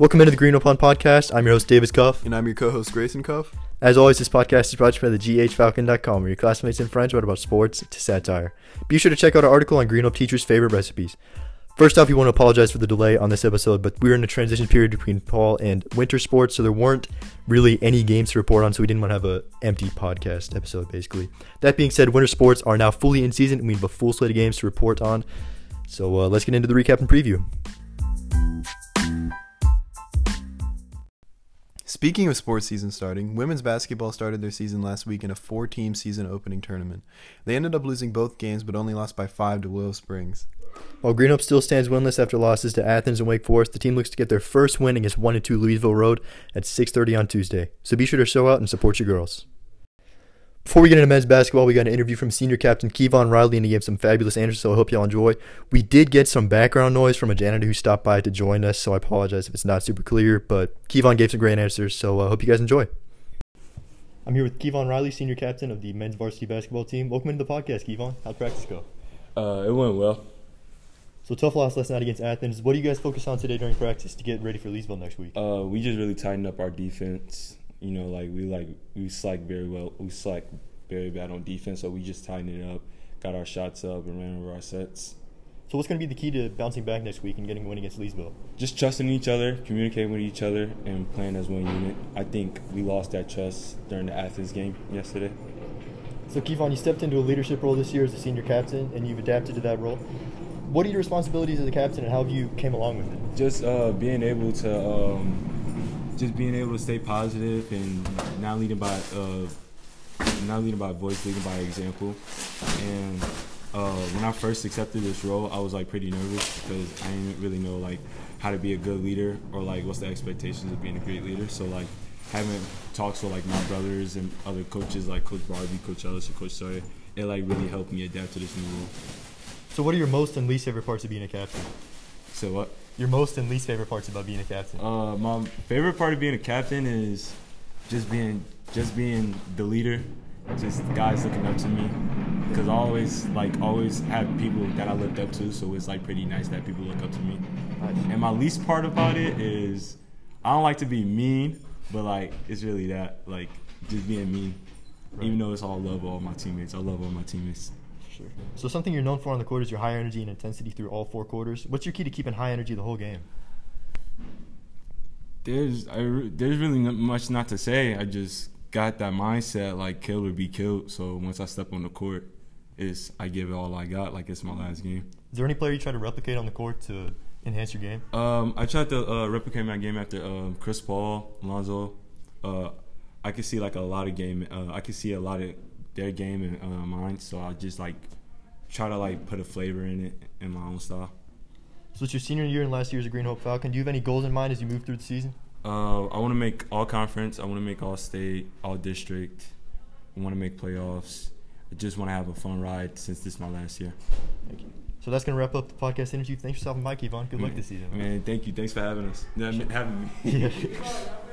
Welcome into the Green Pond Podcast. I'm your host, Davis Cuffe. And I'm your co-host Grayson Cuffe. As always, this podcast is brought to you by the GHFalcon.com, where your classmates and friends write about sports to satire. Be sure to check out our article on Green Hope teachers' favorite recipes. First off, we want to apologize for the delay on this episode, but we were in a transition period between fall and winter sports, so there weren't really any games to report on, so we didn't want to have an empty podcast episode, basically. That being said, winter sports are now fully in season, and we have a full slate of games to report on. So uh, let's get into the recap and preview. Speaking of sports season starting, women's basketball started their season last week in a four-team season opening tournament. They ended up losing both games, but only lost by five to Willow Springs. While Green Hope still stands winless after losses to Athens and Wake Forest, the team looks to get their first win against 1 and 2 Leesville Road at 6:30 on Tuesday. So be sure to show out and support your girls. Before we get into men's basketball, we got an interview from senior captain Kevon Riley, and he gave some fabulous answers, so I hope y'all enjoy. We did get some background noise from a janitor who stopped by to join us, so I apologize if it's not super clear, but Kevon gave some great answers, so I uh, hope you guys enjoy. I'm here with Kevon Riley, senior captain of the men's varsity basketball team. Welcome into the podcast, Kevon. How'd practice go? Uh, it went well. So tough loss last night against Athens. What do you guys focus on today during practice to get ready for Leesville next week? Uh, we just really tightened up our defense. You know, like we like we slack very well. We slack very bad on defense, so we just tightened it up, got our shots up, and ran over our sets. So what's going to be the key to bouncing back next week and getting a win against Leesville? Just trusting each other, communicating with each other, and playing as one unit. I think we lost that trust during the Athens game yesterday. So Kevon, you stepped into a leadership role this year as a senior captain, and you've adapted to that role. What are your responsibilities as a captain, and how have you came along with it? Just uh, being able to, um, just being able to stay positive and not leading by uh, not leading by voice, leading by example. And uh, when I first accepted this role, I was like pretty nervous because I didn't really know like how to be a good leader or like what's the expectations of being a great leader. So like having talks with like my brothers and other coaches like Coach Barbie, Coach Ellis, and Coach Sawyer, it like really helped me adapt to this new role. So what are your most and least favorite parts of being a captain? So what? Your most and least favorite parts about being a captain? Uh, my favorite part of being a captain is just being just being the leader, just guys looking up to me. Because I always like always have people that I looked up to, so it's like pretty nice that people look up to me. And my least part about it is I don't like to be mean, but like it's really that like just being mean. Right. Even though it's all love all my teammates, I love all my teammates. Sure. So something you're known for on the court is your high energy and intensity through all four quarters. What's your key to keeping high energy the whole game? There's I, there's really not much not to say. I just got that mindset like kill or be killed. So once I step on the court, is I give it all I got like it's my last game. Is there any player you try to replicate on the court to enhance your game? Um, I tried to uh, replicate my game after um, Chris Paul, Lonzo. Uh, I could see like a lot of game. Uh, I could see a lot of their game and uh, mine. So I just like try to like put a flavor in it in my own style. So it's your senior year and last year as a Green Hope Falcon. Do you have any goals in mind as you move through the season? Uh, I want to make all conference. I want to make all state, all district. I want to make playoffs. I just want to have a fun ride since this is my last year. Thank you. So that's going to wrap up the podcast interview. Thanks for stopping by, Kevon. Good luck this season. Man, thank you. Thanks for having us. Having me. Yeah.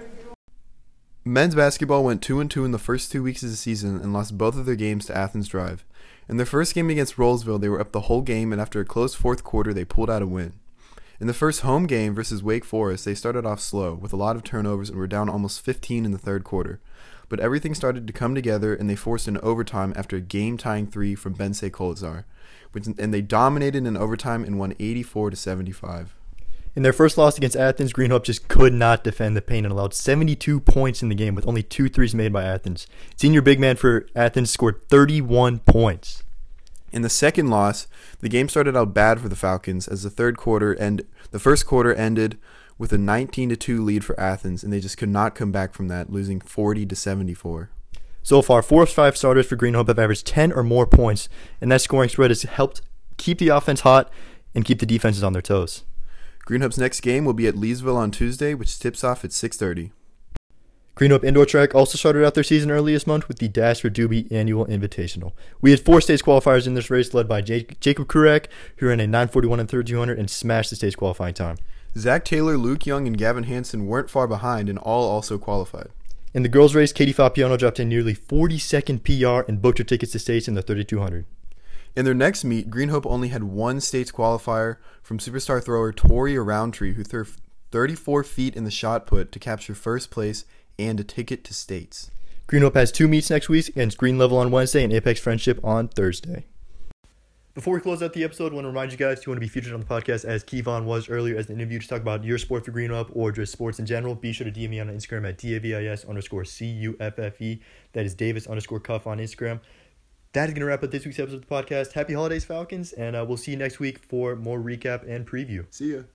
Men's basketball went 2 and 2 in the first 2 weeks of the season and lost both of their games to Athens Drive. In their first game against Rolesville, they were up the whole game and after a close fourth quarter, they pulled out a win. In the first home game versus Wake Forest, they started off slow with a lot of turnovers and were down almost 15 in the third quarter. But everything started to come together and they forced an overtime after a game-tying 3 from Bensei Kolazar, and they dominated in overtime and won 84 to 75. In their first loss against Athens, Green Hope just could not defend the paint and allowed 72 points in the game with only two threes made by Athens. Senior big man for Athens scored 31 points. In the second loss, the game started out bad for the Falcons as the third quarter and the first quarter ended with a 19 to 2 lead for Athens and they just could not come back from that, losing 40 to 74. So far, four of five starters for Green Hope have averaged 10 or more points, and that scoring spread has helped keep the offense hot and keep the defenses on their toes. Green Hope's next game will be at Leesville on Tuesday, which tips off at 6:30. Green Hope Indoor Track also started out their season early this month with the Dash for Doobie Annual Invitational. We had four stage qualifiers in this race, led by Jake, Jacob Kurek, who ran a 941 and 3200 and smashed the stage qualifying time. Zach Taylor, Luke Young, and Gavin Hansen weren't far behind and all also qualified. In the girls' race, Katie Fapiano dropped a nearly 40 second PR and booked her tickets to states in the 3200. In their next meet, Green Hope only had one states qualifier from superstar thrower Tori Roundtree, who threw 34 feet in the shot put to capture first place and a ticket to states. Green Hope has two meets next week against Green Level on Wednesday and Apex Friendship on Thursday. Before we close out the episode, I want to remind you guys if you want to be featured on the podcast as Kevon was earlier as an interview to talk about your sport for Green Hope or just sports in general, be sure to DM me on Instagram at DAVIS underscore C-U-F-F-E. That is Davis underscore cuff on Instagram. That is going to wrap up this week's episode of the podcast. Happy holidays, Falcons, and uh, we'll see you next week for more recap and preview. See ya.